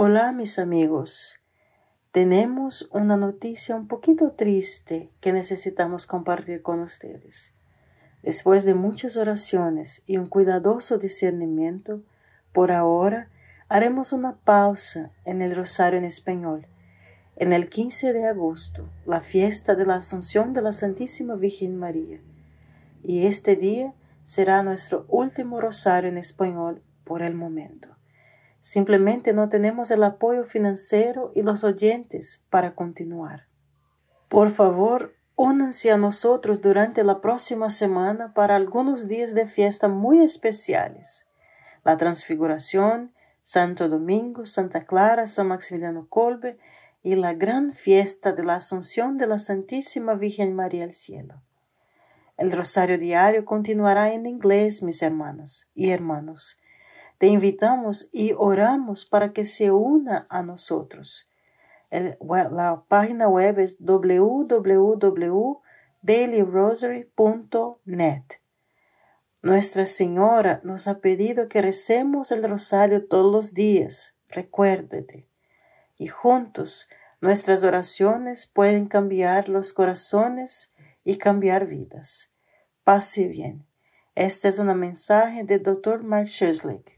Hola mis amigos, tenemos una noticia un poquito triste que necesitamos compartir con ustedes. Después de muchas oraciones y un cuidadoso discernimiento, por ahora haremos una pausa en el rosario en español. En el 15 de agosto, la fiesta de la Asunción de la Santísima Virgen María. Y este día será nuestro último rosario en español por el momento. Simplemente no tenemos el apoyo financiero y los oyentes para continuar. Por favor, únanse a nosotros durante la próxima semana para algunos días de fiesta muy especiales. La Transfiguración, Santo Domingo, Santa Clara, San Maximiliano Colbe y la gran fiesta de la Asunción de la Santísima Virgen María al Cielo. El rosario diario continuará en inglés, mis hermanas y hermanos te invitamos y oramos para que se una a nosotros. la página web es www.dailyrosary.net. Nuestra Señora nos ha pedido que recemos el rosario todos los días, recuérdate. Y juntos nuestras oraciones pueden cambiar los corazones y cambiar vidas. Pase bien. Este es un mensaje del Dr. Mark Schusslick.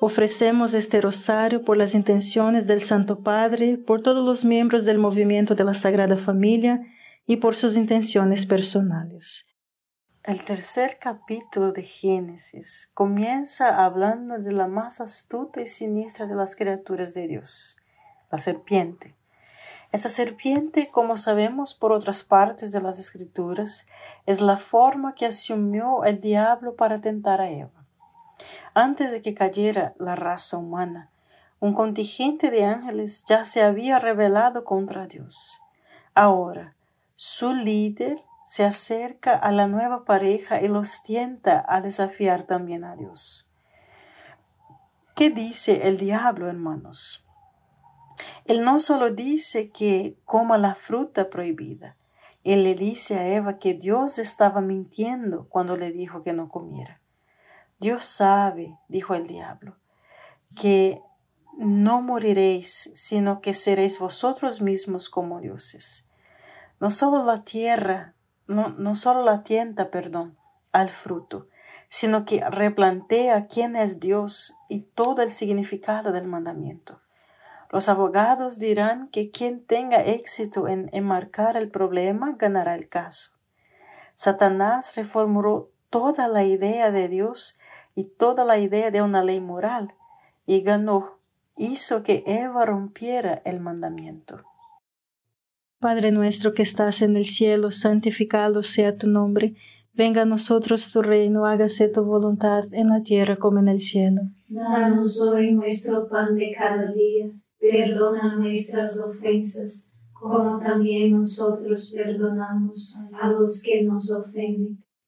Ofrecemos este rosario por las intenciones del Santo Padre, por todos los miembros del movimiento de la Sagrada Familia y por sus intenciones personales. El tercer capítulo de Génesis comienza hablando de la más astuta y siniestra de las criaturas de Dios, la serpiente. Esa serpiente, como sabemos por otras partes de las Escrituras, es la forma que asumió el diablo para tentar a Eva. Antes de que cayera la raza humana, un contingente de ángeles ya se había rebelado contra Dios. Ahora, su líder se acerca a la nueva pareja y los tienta a desafiar también a Dios. ¿Qué dice el diablo, hermanos? Él no solo dice que coma la fruta prohibida, él le dice a Eva que Dios estaba mintiendo cuando le dijo que no comiera. Dios sabe, dijo el diablo, que no moriréis, sino que seréis vosotros mismos como dioses. No solo la tierra, no, no solo la tienta, perdón, al fruto, sino que replantea quién es Dios y todo el significado del mandamiento. Los abogados dirán que quien tenga éxito en enmarcar el problema ganará el caso. Satanás reformuló toda la idea de Dios y toda la idea de una ley moral y ganó, hizo que Eva rompiera el mandamiento. Padre nuestro que estás en el cielo, santificado sea tu nombre, venga a nosotros tu reino, hágase tu voluntad en la tierra como en el cielo. Danos hoy nuestro pan de cada día, perdona nuestras ofensas, como también nosotros perdonamos a los que nos ofenden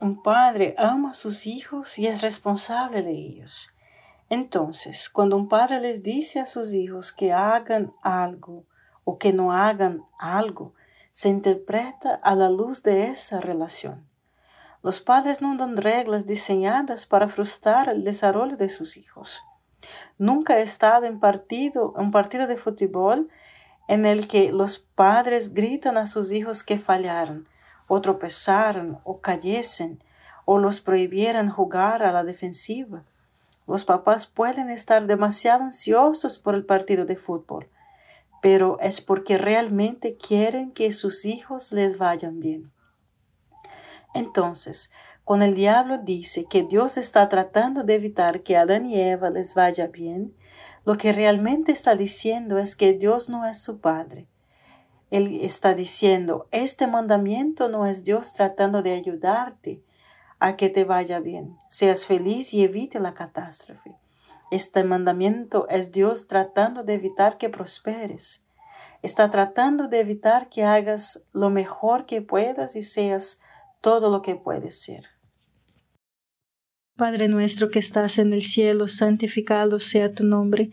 un padre ama a sus hijos y es responsable de ellos. Entonces, cuando un padre les dice a sus hijos que hagan algo o que no hagan algo, se interpreta a la luz de esa relación. Los padres no dan reglas diseñadas para frustrar el desarrollo de sus hijos. Nunca he estado en partido, un partido de fútbol en el que los padres gritan a sus hijos que fallaron, o tropezaran o cayesen o los prohibieran jugar a la defensiva. Los papás pueden estar demasiado ansiosos por el partido de fútbol, pero es porque realmente quieren que sus hijos les vayan bien. Entonces, cuando el diablo dice que Dios está tratando de evitar que Adán y Eva les vaya bien, lo que realmente está diciendo es que Dios no es su padre él está diciendo, este mandamiento no es Dios tratando de ayudarte a que te vaya bien, seas feliz y evite la catástrofe. Este mandamiento es Dios tratando de evitar que prosperes. Está tratando de evitar que hagas lo mejor que puedas y seas todo lo que puedes ser. Padre nuestro que estás en el cielo, santificado sea tu nombre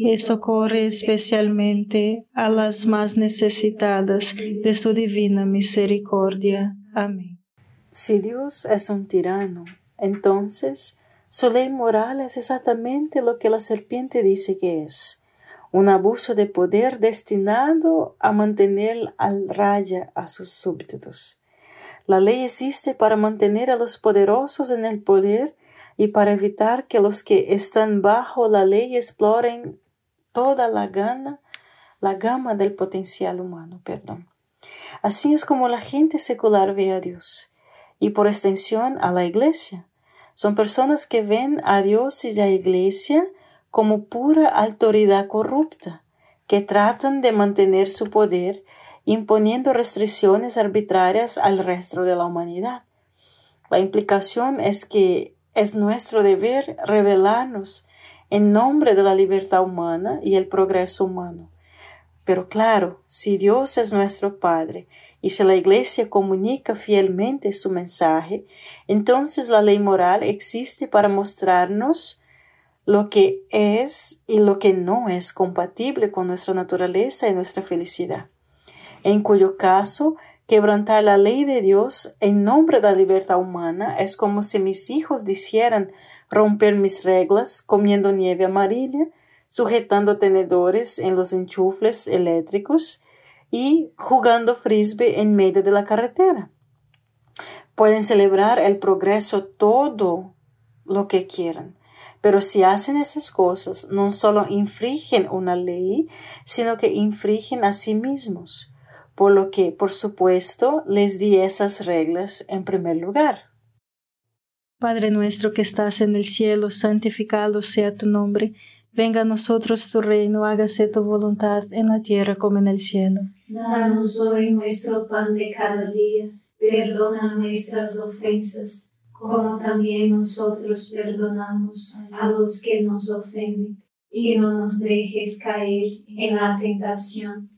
y socorre especialmente a las más necesitadas de su divina misericordia. Amén. Si Dios es un tirano, entonces su ley moral es exactamente lo que la serpiente dice que es, un abuso de poder destinado a mantener al raya a sus súbditos. La ley existe para mantener a los poderosos en el poder y para evitar que los que están bajo la ley exploren toda la gana, la gama del potencial humano, perdón. Así es como la gente secular ve a Dios y por extensión a la iglesia. Son personas que ven a Dios y la iglesia como pura autoridad corrupta, que tratan de mantener su poder imponiendo restricciones arbitrarias al resto de la humanidad. La implicación es que es nuestro deber revelarnos en nombre de la libertad humana y el progreso humano. Pero claro, si Dios es nuestro Padre y si la Iglesia comunica fielmente su mensaje, entonces la ley moral existe para mostrarnos lo que es y lo que no es compatible con nuestra naturaleza y nuestra felicidad. En cuyo caso, quebrantar la ley de Dios en nombre de la libertad humana es como si mis hijos dijeran romper mis reglas comiendo nieve amarilla, sujetando tenedores en los enchufles eléctricos y jugando frisbee en medio de la carretera. Pueden celebrar el progreso todo lo que quieran, pero si hacen esas cosas, no solo infringen una ley, sino que infringen a sí mismos, por lo que, por supuesto, les di esas reglas en primer lugar. Padre nuestro que estás en el cielo, santificado sea tu nombre, venga a nosotros tu reino, hágase tu voluntad en la tierra como en el cielo. Danos hoy nuestro pan de cada día, perdona nuestras ofensas, como también nosotros perdonamos a los que nos ofenden, y no nos dejes caer en la tentación,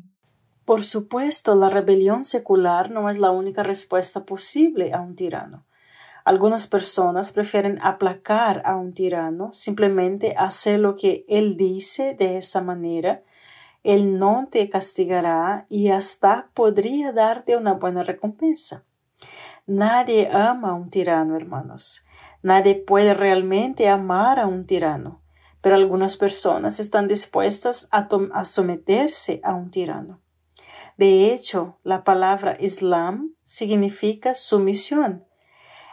Por supuesto, la rebelión secular no es la única respuesta posible a un tirano. Algunas personas prefieren aplacar a un tirano, simplemente hacer lo que él dice de esa manera. Él no te castigará y hasta podría darte una buena recompensa. Nadie ama a un tirano, hermanos. Nadie puede realmente amar a un tirano, pero algunas personas están dispuestas a, someterse a un tirano. De hecho, la palabra Islam significa sumisión.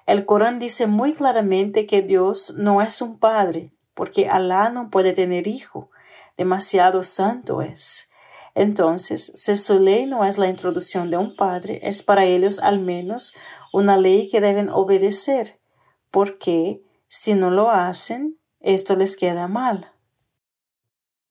El Corán dice muy claramente que Dios no es un padre, porque Alá no puede tener hijo, demasiado santo es. Entonces, si su ley no es la introducción de un padre, es para ellos al menos una ley que deben obedecer porque si no lo hacen, esto les queda mal.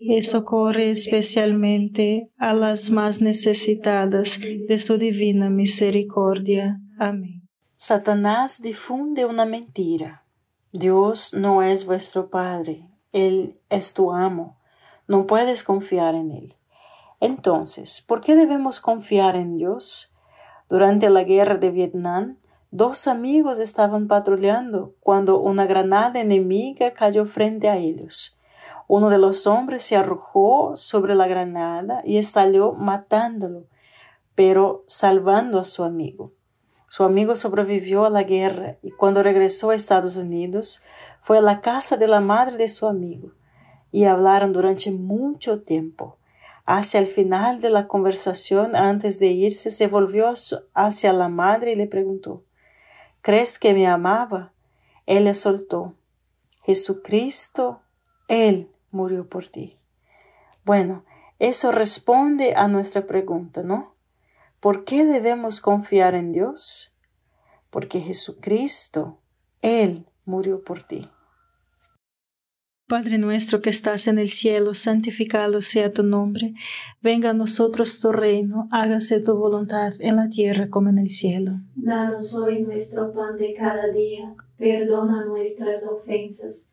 y socorre especialmente a las más necesitadas de su divina misericordia. Amén. Satanás difunde una mentira Dios no es vuestro Padre, Él es tu amo. No puedes confiar en Él. Entonces, ¿por qué debemos confiar en Dios? Durante la guerra de Vietnam, dos amigos estaban patrullando cuando una granada enemiga cayó frente a ellos. Uno de los hombres se arrojó sobre la granada y salió matándolo, pero salvando a su amigo. Su amigo sobrevivió a la guerra y cuando regresó a Estados Unidos fue a la casa de la madre de su amigo y hablaron durante mucho tiempo. Hacia el final de la conversación, antes de irse, se volvió hacia la madre y le preguntó, ¿Crees que me amaba? Él le soltó, Jesucristo, Él murió por ti. Bueno, eso responde a nuestra pregunta, ¿no? ¿Por qué debemos confiar en Dios? Porque Jesucristo, Él murió por ti. Padre nuestro que estás en el cielo, santificado sea tu nombre. Venga a nosotros tu reino, hágase tu voluntad en la tierra como en el cielo. Danos hoy nuestro pan de cada día, perdona nuestras ofensas,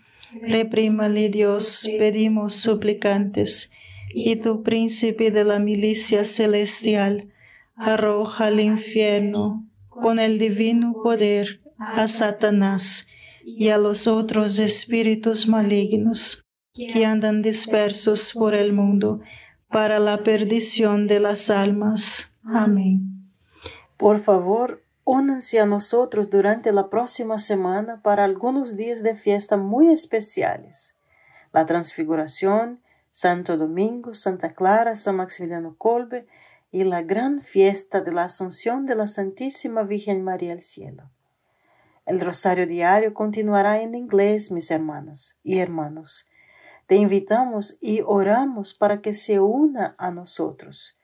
Reprímale Dios, pedimos suplicantes, y tu príncipe de la milicia celestial, arroja al infierno con el divino poder a Satanás y a los otros espíritus malignos que andan dispersos por el mundo para la perdición de las almas. Amén. Por favor, únanse a nosotros durante la próxima semana para algunos días de fiesta muy especiales. La Transfiguración, Santo Domingo, Santa Clara, San Maximiliano Colbe y la gran fiesta de la Asunción de la Santísima Virgen María al Cielo. El rosario diario continuará en inglés, mis hermanas y hermanos te invitamos y oramos para que se una a nosotros.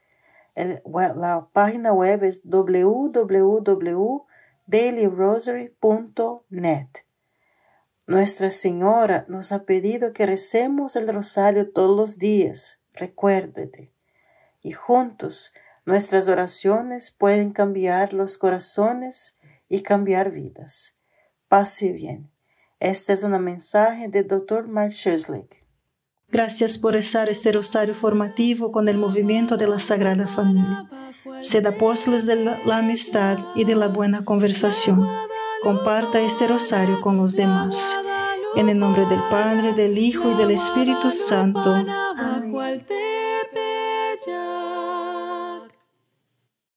La página web es www.dailyrosary.net. Nuestra Señora nos ha pedido que recemos el rosario todos los días, recuérdate. Y juntos nuestras oraciones pueden cambiar los corazones y cambiar vidas. Pase bien. Este es un mensaje del Dr. Mark Sherslick. Gracias por estar este rosario formativo con el movimiento de la Sagrada Familia. Sed apóstoles de la amistad y de la buena conversación. Comparta este rosario con los demás. En el nombre del Padre, del Hijo y del Espíritu Santo.